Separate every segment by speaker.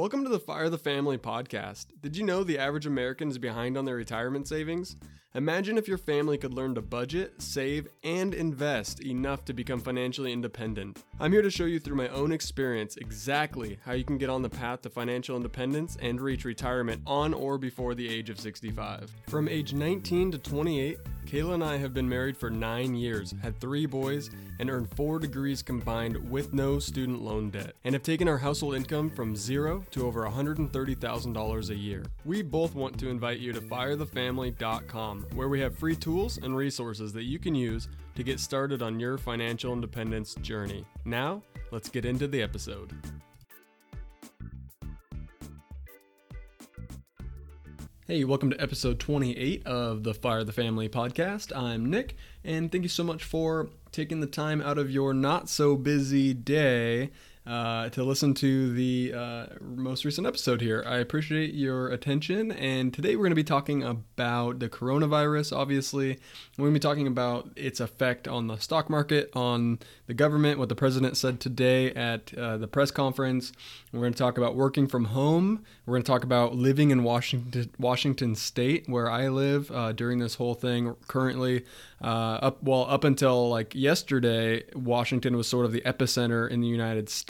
Speaker 1: Welcome to the Fire the Family podcast. Did you know the average American is behind on their retirement savings? Imagine if your family could learn to budget, save, and invest enough to become financially independent. I'm here to show you through my own experience exactly how you can get on the path to financial independence and reach retirement on or before the age of 65. From age 19 to 28, Kayla and I have been married for nine years, had three boys, and earned four degrees combined with no student loan debt, and have taken our household income from zero to over $130,000 a year. We both want to invite you to firethefamily.com where we have free tools and resources that you can use to get started on your financial independence journey. Now, let's get into the episode. Hey, welcome to episode 28 of the Fire the Family podcast. I'm Nick, and thank you so much for taking the time out of your not so busy day uh, to listen to the uh, most recent episode here. I appreciate your attention, and today we're going to be talking about the coronavirus. Obviously, we're going to be talking about its effect on the stock market, on the government, what the president said today at uh, the press conference. We're going to talk about working from home. We're going to talk about living in Washington, Washington State, where I live uh, during this whole thing. Currently, uh, up well up until like yesterday, Washington was sort of the epicenter in the United States,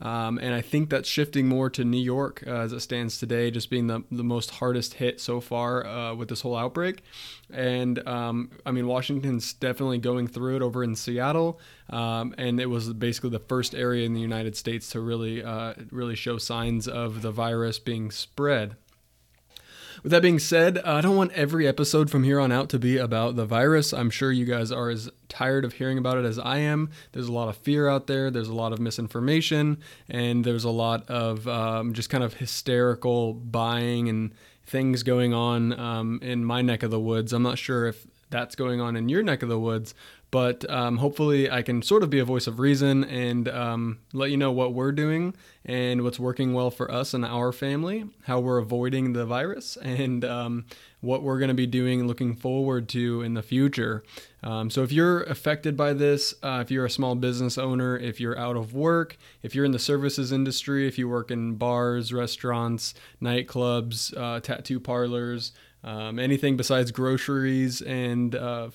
Speaker 1: um, and I think that's shifting more to New York uh, as it stands today, just being the the most hardest hit so far uh, with this whole outbreak. And um, I mean, Washington's definitely going through it over in Seattle, um, and it was basically the first area in the United States to really uh, really show signs of the virus being spread. With that being said, I don't want every episode from here on out to be about the virus. I'm sure you guys are as tired of hearing about it as I am. There's a lot of fear out there, there's a lot of misinformation, and there's a lot of um, just kind of hysterical buying and things going on um, in my neck of the woods. I'm not sure if that's going on in your neck of the woods, but um, hopefully, I can sort of be a voice of reason and um, let you know what we're doing and what's working well for us and our family, how we're avoiding the virus, and um, what we're going to be doing looking forward to in the future. Um, so, if you're affected by this, uh, if you're a small business owner, if you're out of work, if you're in the services industry, if you work in bars, restaurants, nightclubs, uh, tattoo parlors, um, anything besides groceries and uh,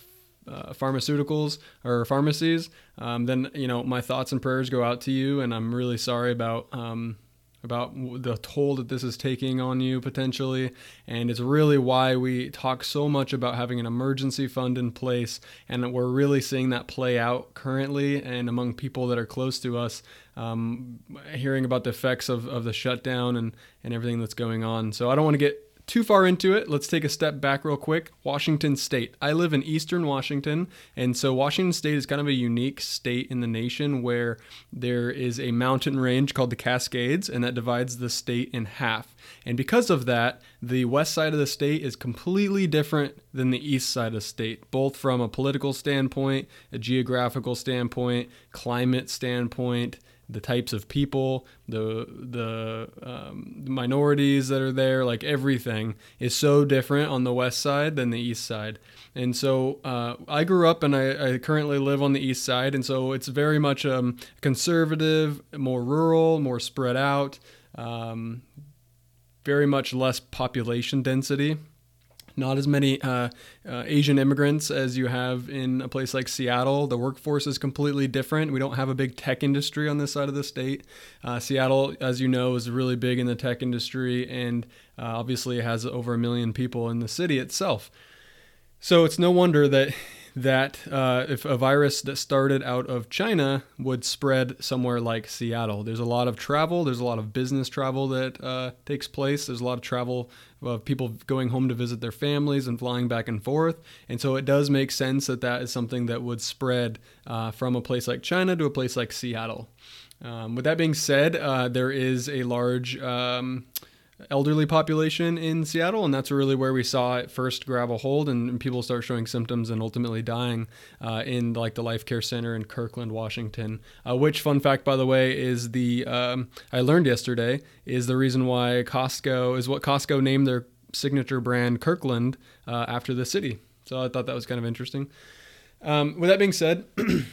Speaker 1: uh, pharmaceuticals or pharmacies, um, then you know my thoughts and prayers go out to you, and I'm really sorry about um, about the toll that this is taking on you potentially, and it's really why we talk so much about having an emergency fund in place, and we're really seeing that play out currently, and among people that are close to us, um, hearing about the effects of, of the shutdown and and everything that's going on. So I don't want to get too far into it, let's take a step back real quick. Washington State. I live in eastern Washington, and so Washington State is kind of a unique state in the nation where there is a mountain range called the Cascades, and that divides the state in half. And because of that, the west side of the state is completely different than the east side of the state, both from a political standpoint, a geographical standpoint, climate standpoint the types of people, the the um, minorities that are there, like everything is so different on the west side than the east side. And so uh, I grew up and I, I, currently live on the east side, and so it's very much um, conservative, more rural, more spread out, um, very much less population density not as many uh, uh, Asian immigrants as you have in a place like Seattle. The workforce is completely different. We don't have a big tech industry on this side of the state. Uh, Seattle, as you know, is really big in the tech industry and uh, obviously has over a million people in the city itself. So it's no wonder that that uh, if a virus that started out of China would spread somewhere like Seattle. There's a lot of travel, there's a lot of business travel that uh, takes place, there's a lot of travel of people going home to visit their families and flying back and forth. And so it does make sense that that is something that would spread uh, from a place like China to a place like Seattle. Um, with that being said, uh, there is a large um, elderly population in Seattle, and that's really where we saw it first grab a hold, and, and people start showing symptoms and ultimately dying uh, in like the Life Care Center in Kirkland, Washington. Uh, which, fun fact by the way, is the um, I learned yesterday is the reason why Costco is what Costco named their signature brand Kirkland uh, after the city. So I thought that was kind of interesting. Um, with that being said.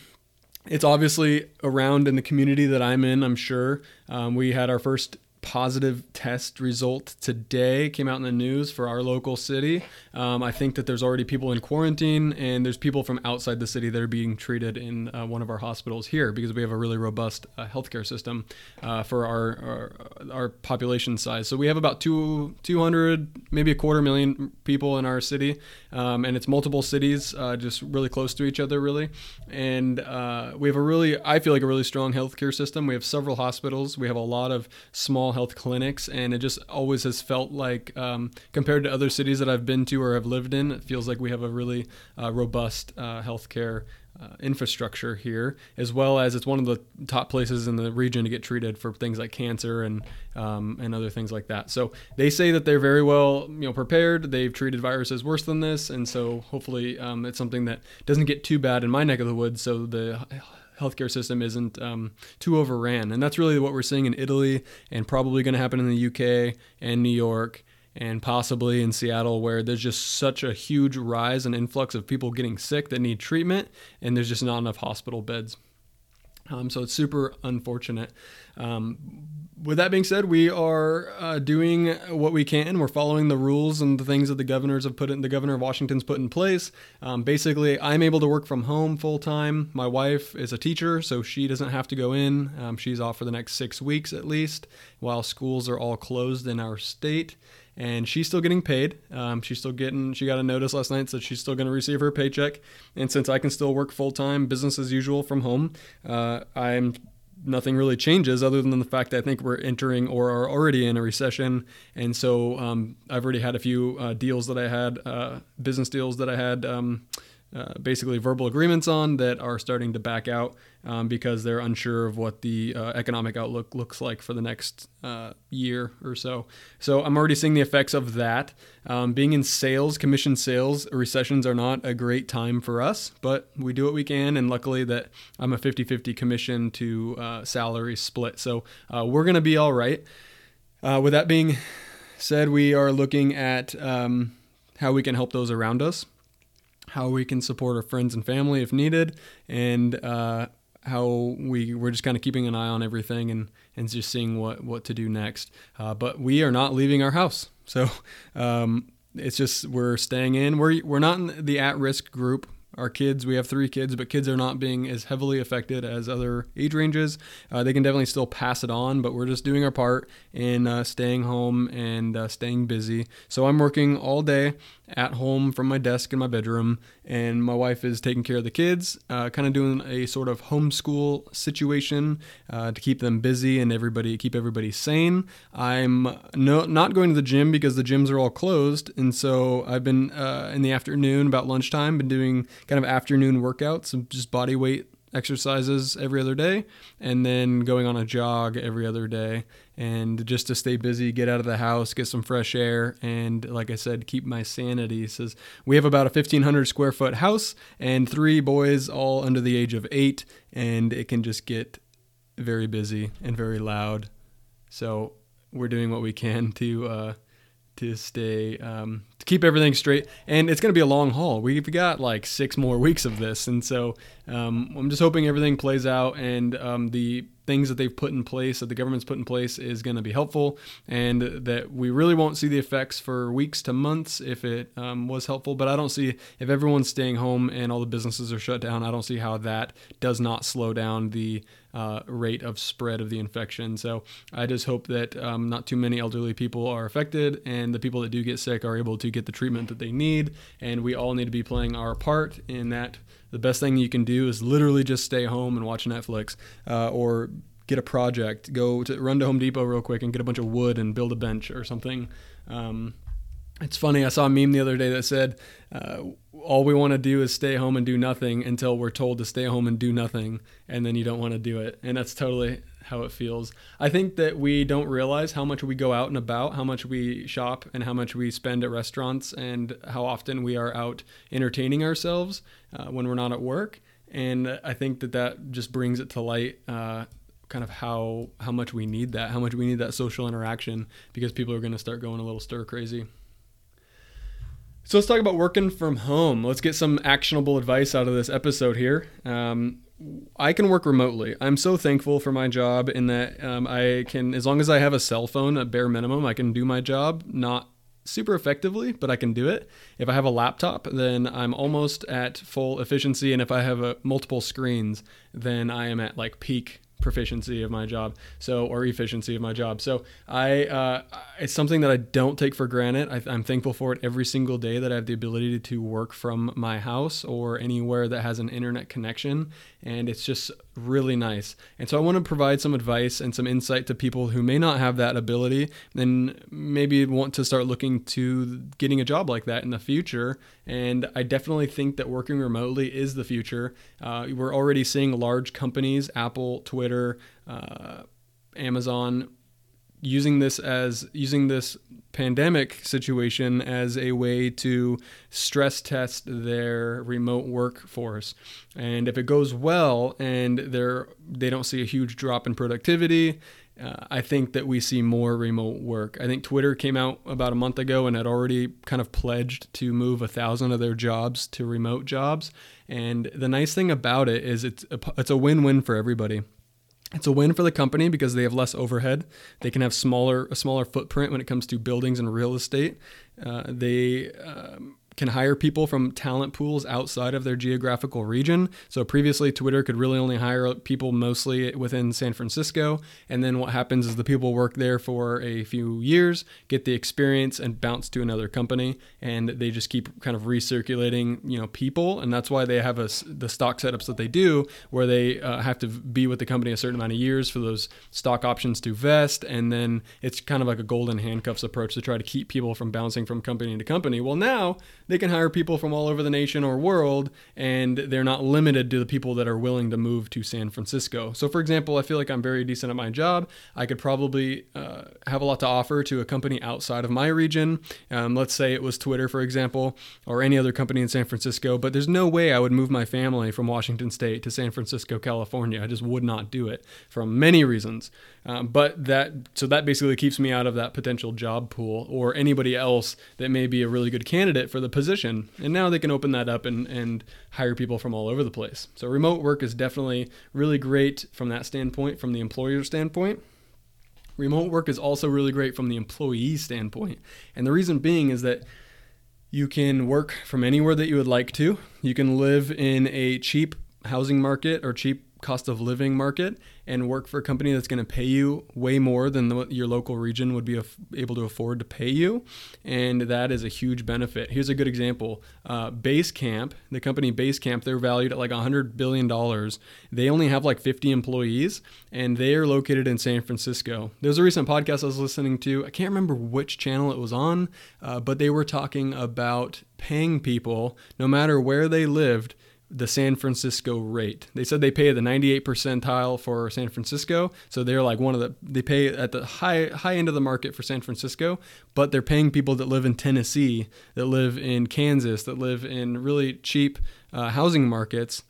Speaker 1: it's obviously around in the community that I'm in, I'm sure. Um, we had our first positive test result today came out in the news for our local city. Um, I think that there's already people in quarantine, and there's people from outside the city that are being treated in uh, one of our hospitals here because we have a really robust uh, healthcare system uh, for our, our, our population size. So we have about two 200, maybe a quarter million people in our city, um, and it's multiple cities uh, just really close to each other, really. And uh, we have a really, I feel like a really strong healthcare system. We have several hospitals. We have a lot of small health clinics, and it just always has felt like, um, compared to other cities that I've been to or have lived in, it feels like we have a really uh, robust uh, healthcare uh, infrastructure here, as well as it's one of the top places in the region to get treated for things like cancer and um, and other things like that. So they say that they're very well you know prepared. They've treated viruses worse than this, and so hopefully um, it's something that doesn't get too bad in my neck of the woods. So the healthcare system isn't um, too overran. And that's really what we're seeing in Italy and probably going to happen in the UK and New York and possibly in Seattle, where there's just such a huge rise and influx of people getting sick that need treatment, and there's just not enough hospital beds. Um, so it's super unfortunate. Um, with that being said, we are uh, doing what we can. We're following the rules and the things that the governors have put in. The governor of Washington's put in place. Um, basically, I'm able to work from home full time. My wife is a teacher, so she doesn't have to go in. Um, she's off for the next six weeks at least, while schools are all closed in our state and she's still getting paid. Um, she's still getting. She got a notice last night that she's still going to receive her paycheck. And since I can still work full time, business as usual from home, uh, I'm nothing really changes other than the fact that I think we're entering or are already in a recession. And so um, I've already had a few uh, deals that I had, uh, business deals that I had. Um, uh, basically verbal agreements on that are starting to back out um, because they're unsure of what the uh, economic outlook looks like for the next uh, year or so. So I'm already seeing the effects of that. Um, being in sales, commission sales, recessions are not a great time for us, but we do what we can. And luckily, that I'm a 50 50 commission to uh, salary split. So uh, we're going to be all right. with that being said, we are looking at um, how we can help those around us how we can support our friends and family if needed, and uh, how we we're just kind of keeping an eye on everything and and just seeing what what to do next. Uh, but we are not leaving our house, so um, it's just we're staying in. We're we're not in the at risk group our kids, we have three kids, but kids are not being as heavily affected as other age ranges. Uh, they can definitely still pass it on, but we're just doing our part in uh, staying home and uh, staying busy. So I'm working all day at home from my desk in my bedroom, and my wife is taking care of the kids, uh, kind of doing a sort of homeschool situation uh, to keep them busy and everybody keep everybody sane. I'm no, not going to the gym because the gyms are all closed, and so I've been uh, in the afternoon about lunchtime been doing kind of afternoon workouts, just body weight exercises every other day, and then going on a jog every other day. And just to stay busy, get out of the house, get some fresh air, and like I said, keep my sanity. Says we have about a 1,500 square foot house and three boys, all under the age of eight, and it can just get very busy and very loud. So we're doing what we can to uh, to stay um, to keep everything straight. And it's going to be a long haul. We've got like six more weeks of this, and so um, I'm just hoping everything plays out and um, the things that they've put in place, that the government's put in place, is going to be helpful, and that we really won't see the effects for weeks to months if it um, was helpful. But I don't see if everyone's staying home and all the businesses are shut down. I don't see how that does not slow down the uh, rate of spread of the infection. So I just hope that um, not too many elderly people are affected, and the people that do get sick are able to get the treatment that they need. And we all need to be playing our part in that the best thing you can do is literally just stay home and watch Netflix uh, or get a project. Go to run to Home Depot real quick and get a bunch of wood and build a bench or something. Um, it's funny. I saw a meme the other day that said, uh, "All we want to do is stay home and do nothing until we're told to stay home and do nothing, and then you don't want to do it." And that's totally how it feels. I think that we don't realize how much we go out and about, how much we shop, and how much we spend at restaurants, and how often we are out entertaining ourselves uh, when we're not at work. And I think that that just brings it to light. Uh, kind of how how much we need that, how much we need that social interaction because people are going to start going a little stir crazy. So let's talk about working from home. Let's get some actionable advice out of this episode here. Um, I can work remotely. I'm so thankful for my job in that um, I can, as long as I have a cell phone, a bare minimum, I can do my job. Not super effectively, but I can do it. If I have a laptop, then I'm almost at full efficiency, and if I have a, multiple screens, then I am at like peak proficiency of my job so or efficiency of my job. So i uh, it's something that i don't take for granted. I, am thankful for it every single day that i have the ability to work from my house or anywhere that has an internet connection and it's just really nice. And so i want to provide some advice and some insight to people who may not have that ability and maybe want to start looking to getting a job like that in the future. And i definitely think that working remotely is the future. Uh, we're already seeing large companies apple twitter uh, Amazon, using this as using this pandemic situation as a way to stress test their remote workforce. And if it goes well and they're they don't see a huge drop in productivity, uh, I think that we see more remote work. I think Twitter came out about a month ago and had already kind of pledged to move a thousand of their jobs to remote jobs. And the nice thing about it is it's a, it's a win-win for everybody. It's a win for the company because they have less overhead. They can have smaller a smaller footprint when it comes to buildings and real estate. Uh, they um, can hire people from talent pools outside of their geographical region. So previously, Twitter could really only hire people mostly within San Francisco. And then what happens is the people work there for a few years, get the experience, and bounce to another company. And they just keep kind of recirculating, you know, people. And that's why they have a, the stock setups that they do, where they uh, have to be with the company a certain amount of years for those stock options to vest. And then it's kind of like a golden handcuffs approach to try to keep people from bouncing from company to company. Well, now they can hire people from all over the nation or world, and they're not limited to the people that are willing to move to San Francisco. So, for example, I feel like I'm very decent at my job. I could probably uh, have a lot to offer to a company outside of my region. Um, let's say it was Twitter, for example, or any other company in San Francisco, but there's no way I would move my family from Washington State to San Francisco, California. I just would not do it for many reasons. Um, but that, so that basically keeps me out of that potential job pool or anybody else that may be a really good candidate for the position. And now they can open that up and, and hire people from all over the place. So remote work is definitely really great from that standpoint, from the employer standpoint. Remote work is also really great from the employee standpoint. And the reason being is that you can work from anywhere that you would like to. You can live in a cheap housing market or cheap cost of living market and work for a company that's going to pay you way more than your local region would be af- able to afford to pay you. And that is a huge benefit. Here's a good example uh, Basecamp, the company Basecamp, they're valued at like $100 billion. They only have like 50 employees and they are located in San Francisco. There was a recent podcast I was listening to. I can't remember which channel it was on, uh, but they were talking about paying people, no matter where they lived, the San Francisco rate. They said they pay the 98 percentile for San Francisco, so they're like one of the they pay at the high high end of the market for San Francisco, but they're paying people that live in Tennessee, that live in Kansas, that live in really cheap uh, housing markets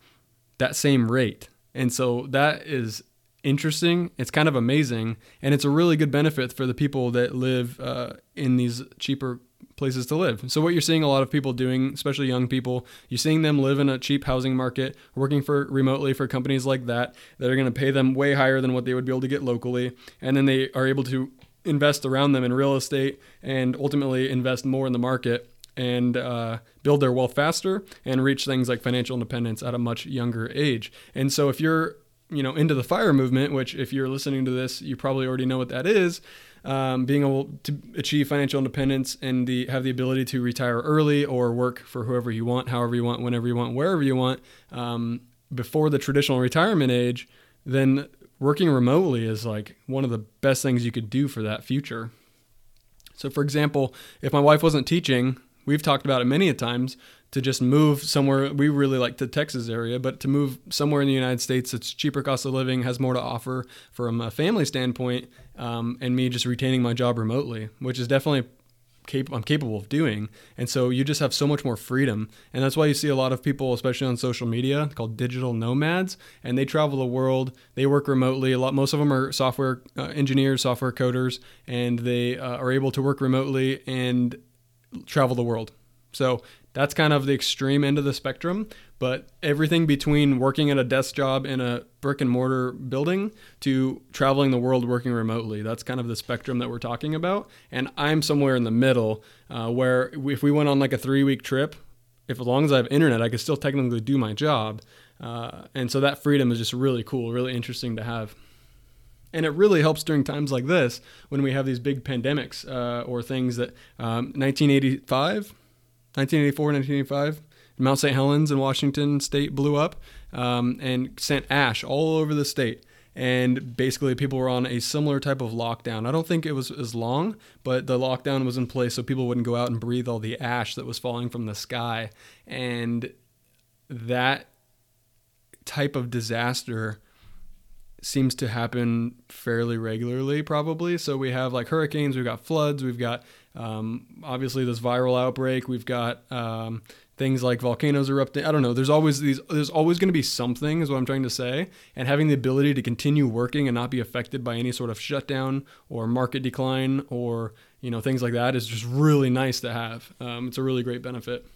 Speaker 1: that same rate. And so that is interesting. It's kind of amazing, and it's a really good benefit for the people that live uh, in these cheaper places to live. So what you're seeing a lot of people doing, especially young people, you're seeing them live in a cheap housing market, working for remotely for companies like that that are going to pay them way higher than what they would be able to get locally, and then they are able to invest around them in real estate and ultimately invest more in the market and uh, build their wealth faster and reach things like financial independence at a much younger age. And so if you're you know into the fire movement which if you're listening to this you probably already know what that is um, being able to achieve financial independence and the have the ability to retire early or work for whoever you want, however you want, whenever you want, wherever you want, um, before the traditional retirement age, then working remotely is like one of the best things you could do for that future. So, for example, if my wife wasn't teaching, we've talked about it many a times to just move somewhere. We really like the Texas area, but to move somewhere in the United States that's cheaper cost of living, has more to offer from a family standpoint, um, and me just retaining my job remotely, which is definitely cap- I'm capable of doing. And so you just have so much more freedom, and that's why you see a lot of people, especially on social media, called digital nomads, and they travel the world. They work remotely. A lot, most of them are software uh, engineers, software coders, and they uh, are able to work remotely and travel the world. So That's kind of the extreme end of the spectrum, but everything between working at a desk job in a brick and mortar building to traveling the world working remotely, that's kind of the spectrum that we're talking about. And I'm somewhere in the middle uh, where if we went on like a three week trip, if as long as I have internet, I could still technically do my job. Uh, and so that freedom is just really cool, really interesting to have. And it really helps during times like this when we have these big pandemics uh, or things that um, 1985, 1984, 1985, Mount St. Helens in Washington state blew up um, and sent ash all over the state. And basically, people were on a similar type of lockdown. I don't think it was as long, but the lockdown was in place so people wouldn't go out and breathe all the ash that was falling from the sky. And that type of disaster seems to happen fairly regularly, probably. So we have like hurricanes, we've got floods, we've got um, obviously this viral outbreak, we've got um, things like volcanoes erupting. I don't know. There's always these. There's always going to be something, is what I'm trying to say. And having the ability to continue working and not be affected by any sort of shutdown or market decline or you know things like that is just really nice to have. Um, it's a really great benefit.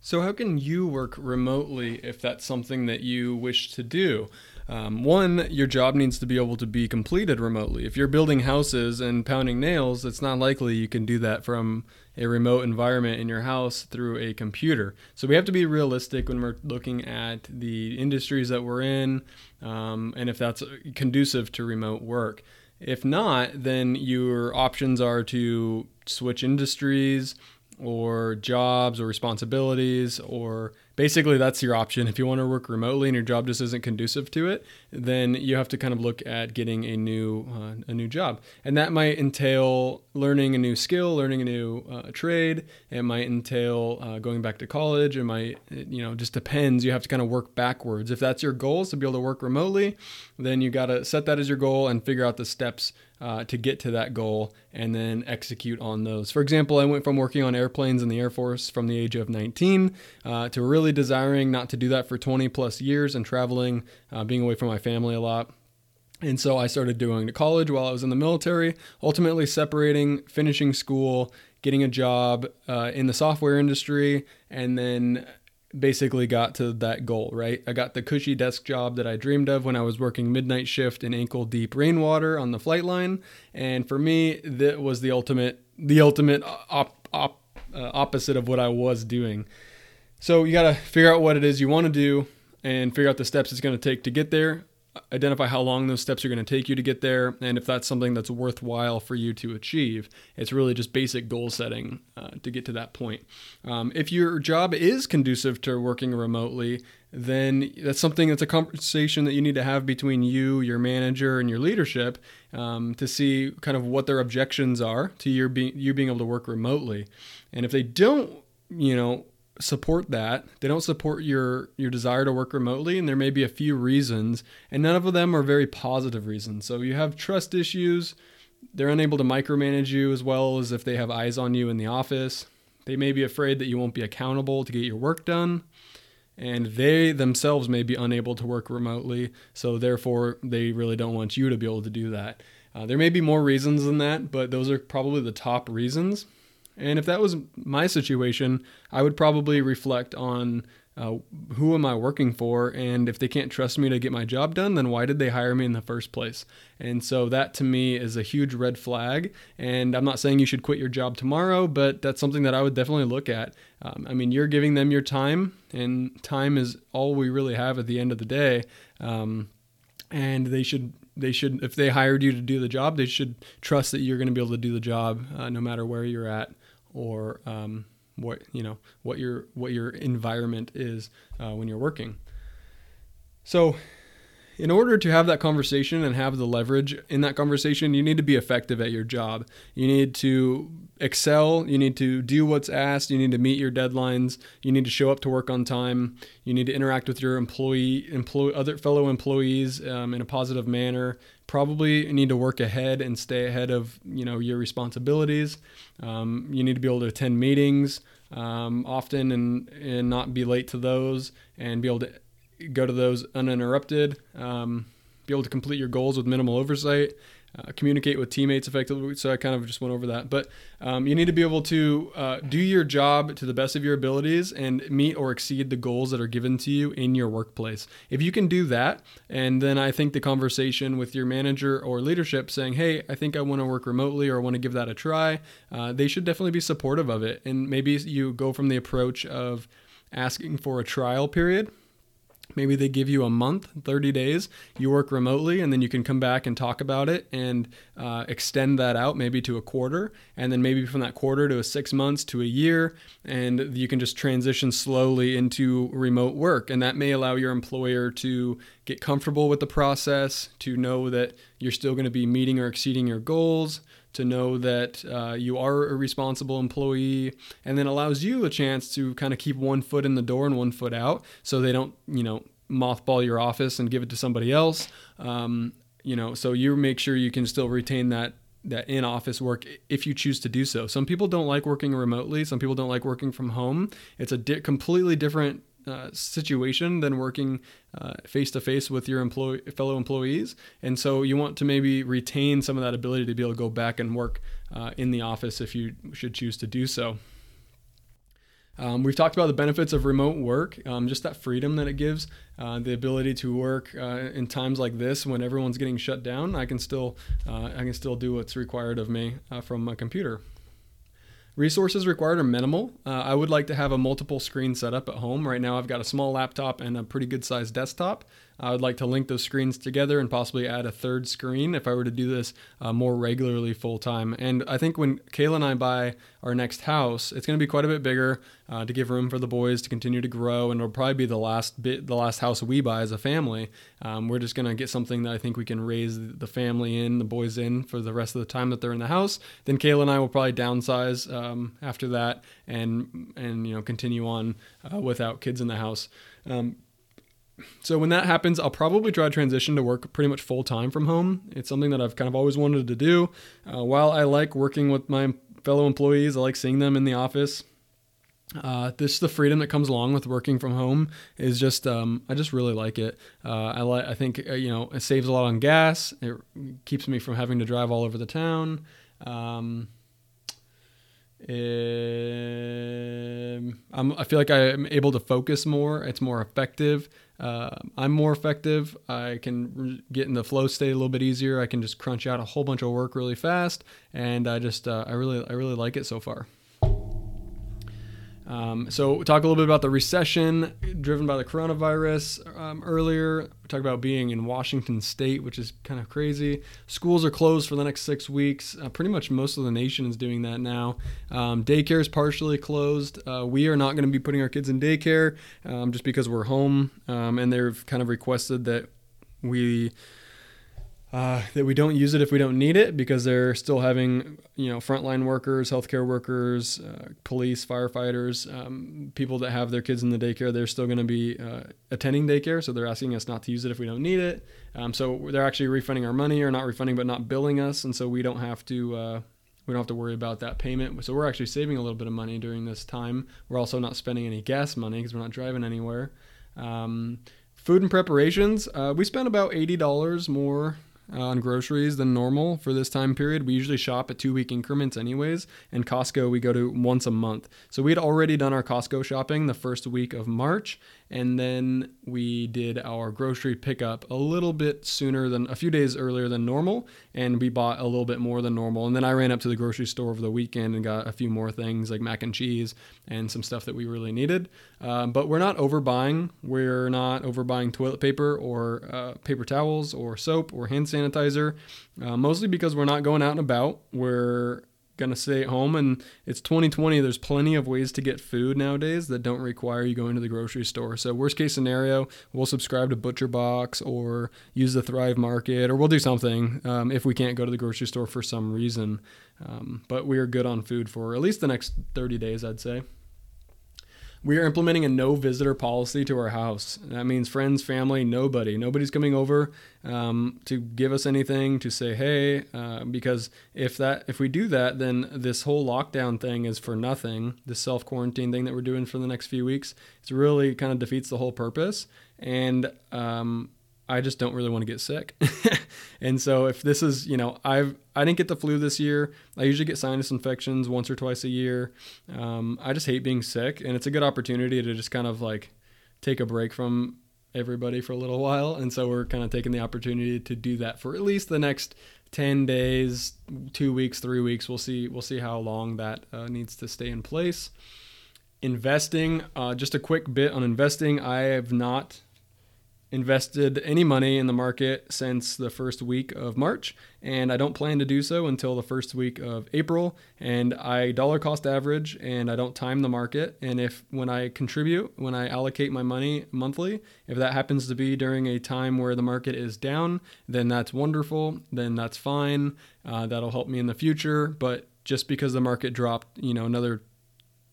Speaker 1: So, how can you work remotely if that's something that you wish to do? Um, one, your job needs to be able to be completed remotely. If you're building houses and pounding nails, it's not likely you can do that from a remote environment in your house through a computer. So we have to be realistic when we're looking at the industries that we're in um, and if that's conducive to remote work. If not, then your options are to switch industries or jobs or responsibilities or basically that's your option. If you want to work remotely and your job just isn't conducive to it then you have to kind of look at getting a new uh, a new job. And that might entail learning a new skill learning a new uh, trade. It might entail uh, going back to college. It might you know just depends. You have to kind of work backwards. If that's your goal is to be able to work remotely then you got to set that as your goal and figure out the steps uh, to get to that goal and then execute on those. For example, I went from working on airplanes in the Air Force from the age of 19 uh, to really desiring not to do that for 20 plus years and traveling, uh, being away from my family a lot. And so I started doing to college while I was in the military, ultimately separating, finishing school, getting a job uh, in the software industry, and then basically got to that goal, right? I got the cushy desk job that I dreamed of when I was working midnight shift in ankle deep rainwater on the flight line, and for me, that was the ultimate the ultimate op, op, uh, opposite of what I was doing. So you got to figure out what it is you want to do and figure out the steps it's going to take to get there. Identify how long those steps are going to take you to get there and if that's something that's worthwhile for you to achieve it's really just basic goal setting uh, to get to that point. Um, if your job is conducive to working remotely then that's something that's a conversation that you need to have between you your manager and your leadership um, to see kind of what their objections are to your being you being able to work remotely. And if they don't you know support that. They don't support your your desire to work remotely, and there may be a few reasons, and none of them are very positive reasons. So you have trust issues. They're unable to micromanage you as well as if they have eyes on you in the office. They may be afraid that you won't be accountable to get your work done. And they themselves may be unable to work remotely, so therefore they really don't want you to be able to do that. Uh, there may be more reasons than that, but those are probably the top reasons. And if that was my situation, I would probably reflect on uh, who am I working for? And if they can't trust me to get my job done, then why did they hire me in the first place? And so that to me is a huge red flag. And I'm not saying you should quit your job tomorrow, but that's something that I would definitely look at. Um, I mean, you're giving them your time, and time is all we really have at the end of the day. Um, and they should they should if they hired you to do the job they should trust that you're going to be able to do the job uh, no matter where you're at or um, what you know what your what your environment is uh, when you're working. So, in order to have that conversation and have the leverage in that conversation, you need to be effective at your job. You need to excel. You need to do what's asked. You need to meet your deadlines. You need to show up to work on time. You need to interact with your employee, employee, other fellow employees um, in a positive manner probably need to work ahead and stay ahead of you know your responsibilities. Um, you need to be able to attend meetings um, often and and not be late to those, and be able to go to those uninterrupted. Um, be able to complete your goals with minimal oversight. Uh, communicate with teammates effectively. So I kind of just went over that. But um, you need to be able to uh, do your job to the best of your abilities and meet or exceed the goals that are given to you in your workplace. If you can do that, and then I think the conversation with your manager or leadership saying, hey, I think I want to work remotely or I want to give that a try, uh, they should definitely be supportive of it. And maybe you go from the approach of asking for a trial period Maybe they give you a month, 30 days, you work remotely, and then you can come back and talk about it and uh, extend that out maybe to a quarter, and then maybe from that quarter to a six months to a year, and you can just transition slowly into remote work. And that may allow your employer to get comfortable with the process, to know that you're still going to be meeting or exceeding your goals, to know that uh, you are a responsible employee and then allows you a chance to kind of keep one foot in the door and one foot out so they don't you know mothball your office and give it to somebody else um, you know so you make sure you can still retain that that in office work if you choose to do so. Some people don't like working remotely. Some people don't like working from home. It's a di- completely different uh, situation than working face to face with your employee, fellow employees. And so you want to maybe retain some of that ability to be able to go back and work uh, in the office if you should choose to do so. Um, we've talked about the benefits of remote work, um, just that freedom that it gives, uh, the ability to work uh, in times like this when everyone's getting shut down. I can still, uh, I can still do what's required of me uh, from my computer. Resources required are minimal. Uh, I would like to have a multiple screen setup at home. Right now, I've got a small laptop and a pretty good sized desktop. I would like to link those screens together and possibly add a third screen if I were to do this uh, more regularly full time. And I think when Kayla and I buy our next house, it's going to be quite a bit bigger uh, to give room for the boys to continue to grow, and it'll probably be the last bit, the last house we buy as a family. Um, we're just going to get something that I think we can raise the family in, the boys in for the rest of the time that they're in the house. Then Kayla and I will probably downsize um, after that, and and you know continue on uh, without kids in the house. Um, so when that happens, I'll probably try to transition to work pretty much full time from home. It's something that I've kind of always wanted to do. Uh, while I like working with my fellow employees, I like seeing them in the office. Uh, this the freedom that comes along with working from home is just um, I just really like it. Uh, I I think uh, you know it saves a lot on gas. It keeps me from having to drive all over the town. Um, um, i feel like I'm able to focus more. It's more effective. Uh, I'm more effective. I can re- get in the flow state a little bit easier. I can just crunch out a whole bunch of work really fast, and I just uh, I really I really like it so far. Um, so, talk a little bit about the recession driven by the coronavirus um, earlier. We talked about being in Washington State, which is kind of crazy. Schools are closed for the next six weeks. Uh, pretty much most of the nation is doing that now. Um, daycare is partially closed. Uh, we are not going to be putting our kids in daycare um, just because we're home, um, and they've kind of requested that we uh, that we don't use it if we don't need it because they're still having you know frontline workers, healthcare workers, uh, police, firefighters, um, people that have their kids in the daycare. They're still going to be uh, attending daycare, so they're asking us not to use it if we don't need it. Um, so they're actually refunding our money or not refunding, but not billing us, and so we don't have to. Uh, we don't have to worry about that payment. So we're actually saving a little bit of money during this time. We're also not spending any gas money because we're not driving anywhere. Um, food and preparations, uh, we spent about eighty dollars more uh, on groceries than normal for this time period. We usually shop at two week increments, anyways, and Costco we go to once a month. So we had already done our Costco shopping the first week of March, and then we did our grocery pickup a little bit sooner than a few days earlier than normal, and we bought a little bit more than normal. And then I ran up to the grocery store over the weekend and got a few more things like mac and cheese and some stuff that we really needed. Uh, but we're not overbuying. We're not overbuying toilet paper or uh, paper towels or soap or hand sanitizer, uh, mostly because we're not going out and about. We're going to stay at home and it's 2020 there's plenty of ways to get food nowadays that don't require you going to the grocery store so worst case scenario we'll subscribe to butcher box or use the thrive market or we'll do something um, if we can't go to the grocery store for some reason um, but we are good on food for at least the next 30 days i'd say we are implementing a no visitor policy to our house. That means friends, family, nobody. Nobody's coming over um, to give us anything to say hey, uh, because if that if we do that, then this whole lockdown thing is for nothing. This self quarantine thing that we're doing for the next few weeks, it really kind of defeats the whole purpose. And um, I just don't really want to get sick. and so if this is, you know, I've I didn't get the flu this year. I usually get sinus infections once or twice a year. Um, I just hate being sick, and it's a good opportunity to just kind of like take a break from everybody for a little while. And so we're kind of taking the opportunity to do that for at least the next 10 days, two weeks, three weeks. We'll see. We'll see how long that uh, needs to stay in place. Investing, uh, just a quick bit on investing. I have not invested any money in the market since the first week of March, and I don't plan to do so until the first week of April. And I dollar cost average, and I don't time the market. And if when I contribute, when I allocate my money monthly, if that happens to be during a time where the market is down, then that's wonderful. Then that's fine. Uh, that'll help me in the future. But just because the market dropped, you know, another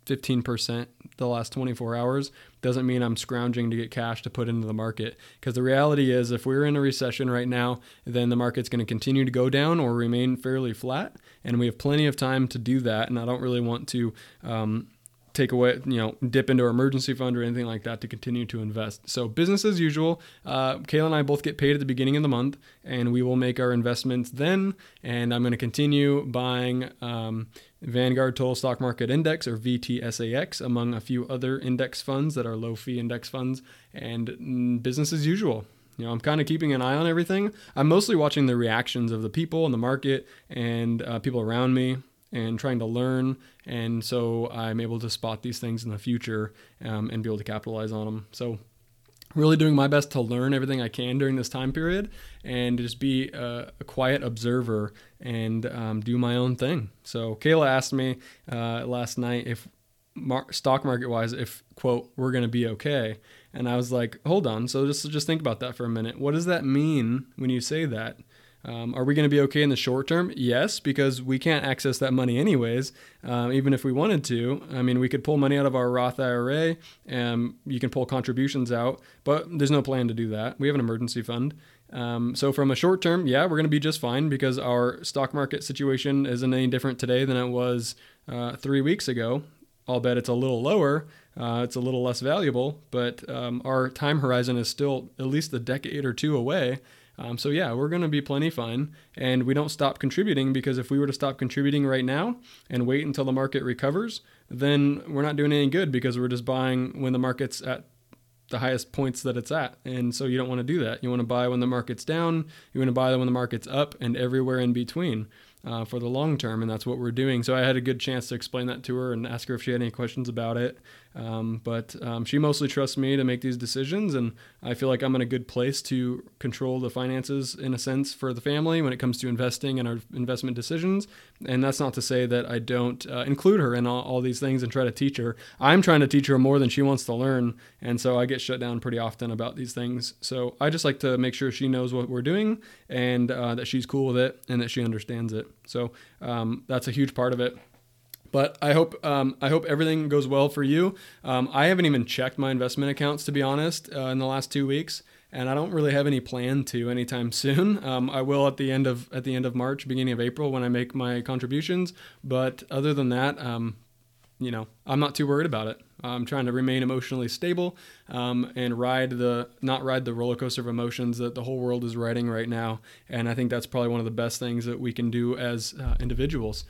Speaker 1: 15% the last 24 hours doesn't mean I'm scrounging to get cash to put into the market. Because the reality is, if we're in a recession right now, then the market's going to continue to go down or remain fairly flat. And we have plenty of time to do that. And I don't really want to um, take away, you know, dip into our emergency fund or anything like that to continue to invest. So business as usual. Uh, Kayla and I both get paid at the beginning of the month, and we will make our investments then. And I'm going to continue buying um, Vanguard Total Stock Market Index or VTSAX among a few other index funds that are low fee index funds, and mm, business as usual. You know, I'm kind of keeping an eye on everything. I'm mostly watching the reactions of the people in the market and uh, people around me and trying to learn. And so I'm able to spot these things in the future um, and be able to capitalize on them. So, really doing my best to learn everything I can during this time period and just be a, a quiet observer and um, do my own thing. So, Kayla asked me uh, last night if mar- stock market wise, if quote, we're going to be okay. And I was like, hold on. So, just, just think about that for a minute. What does that mean when you say that? Um, are we going to be okay in the short term? Yes, because we can't access that money anyways, um, even if we wanted to. I mean, we could pull money out of our Roth IRA, and you can pull contributions out, but there's no plan to do that. We have an emergency fund. Um, so from a short term, yeah, we're going to be just fine because our stock market situation isn't any different today than it was uh, three weeks ago. I'll bet it's a little lower, uh, it's a little less valuable, but um, our time horizon is still at least a decade or two away. Um, so yeah, we're going to be plenty fine, and we don't stop contributing because if we were to stop contributing right now and wait until the market recovers, then we're not doing any good because we're just buying when the market's at the highest points that it's at. And so you don't want to do that. You want to buy when the market's down, you want to buy when the market's up, and everywhere in between uh, for the long term, and that's what we're doing. So I had a good chance to explain that to her and ask her if she had any questions about it. Um, but um, she mostly trusts me to make these decisions, and I feel like I'm in a good place to control the finances in a sense for the family when it comes to investing and our investment decisions. And that's not to say that I don't uh, include her in all, all, these things and try to teach her. I'm trying to teach her more than she wants to learn, and so I get shut down pretty often about these things. So I just like to make sure she knows what we're doing and uh, that she's cool with it and that she understands it. So um, that's a huge part of it. But I hope um, I hope everything goes well for you. Um, I haven't even checked my investment accounts to be honest uh, in the last two weeks, and I don't really have any plan to anytime soon. Um, I will at the end of at the end of March, beginning of April when I make my contributions. But other than that, um, you know, I'm not too worried about it. I'm trying to remain emotionally stable um, and ride the not ride the roller coaster of emotions that the whole world is riding right now. And I think that's probably one of the best things that we can do as uh, individuals.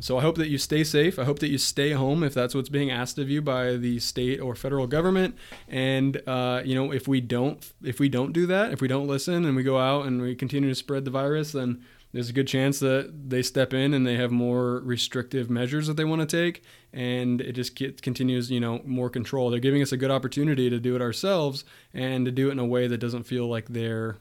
Speaker 1: So I hope that you stay safe. I hope that you stay home if that's what's being asked of you by the state or federal government. And uh, you know, if we don't, if we don't do that, if we don't listen and we go out and we continue to spread the virus, then there's a good chance that they step in and they have more restrictive measures that they want to take, and it just get, continues, you know, more control. They're giving us a good opportunity to do it ourselves and to do it in a way that doesn't feel like they're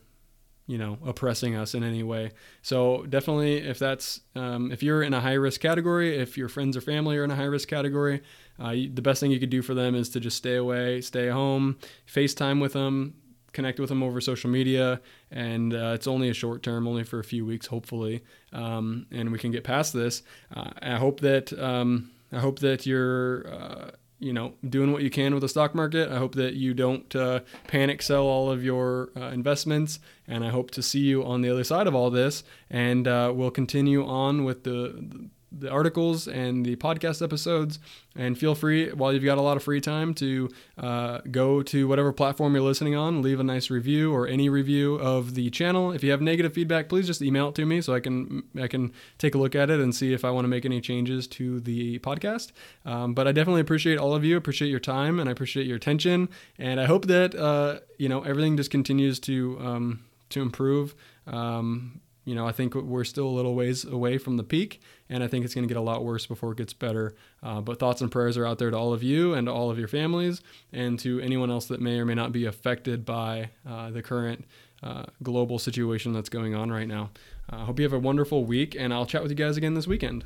Speaker 1: you know oppressing us in any way so definitely if that's um, if you're in a high risk category if your friends or family are in a high risk category uh, the best thing you could do for them is to just stay away stay home facetime with them connect with them over social media and uh, it's only a short term only for a few weeks hopefully um, and we can get past this uh, i hope that um, i hope that you're uh, you know, doing what you can with the stock market. I hope that you don't uh, panic sell all of your uh, investments, and I hope to see you on the other side of all this. And uh, we'll continue on with the the articles and the podcast episodes. And feel free, while you've got a lot of free time, to uh, go to whatever platform you're listening on, leave a nice review or any review of the channel. If you have negative feedback, please just email it to me so I can I can take a look at it and see if I want to make any changes to the podcast. Um, but I definitely appreciate all of you. Appreciate your time and I appreciate your attention. And I hope that uh, you know everything just continues to um, to improve. Um, you know, I think we're still a little ways away from the peak, and I think it's going to get a lot worse before it gets better. Uh, but thoughts and prayers are out there to all of you and to all of your families, and to anyone else that may or may not be affected by uh, the current uh, global situation that's going on right now. I hope you have a wonderful week, and I'll chat with you guys again this weekend.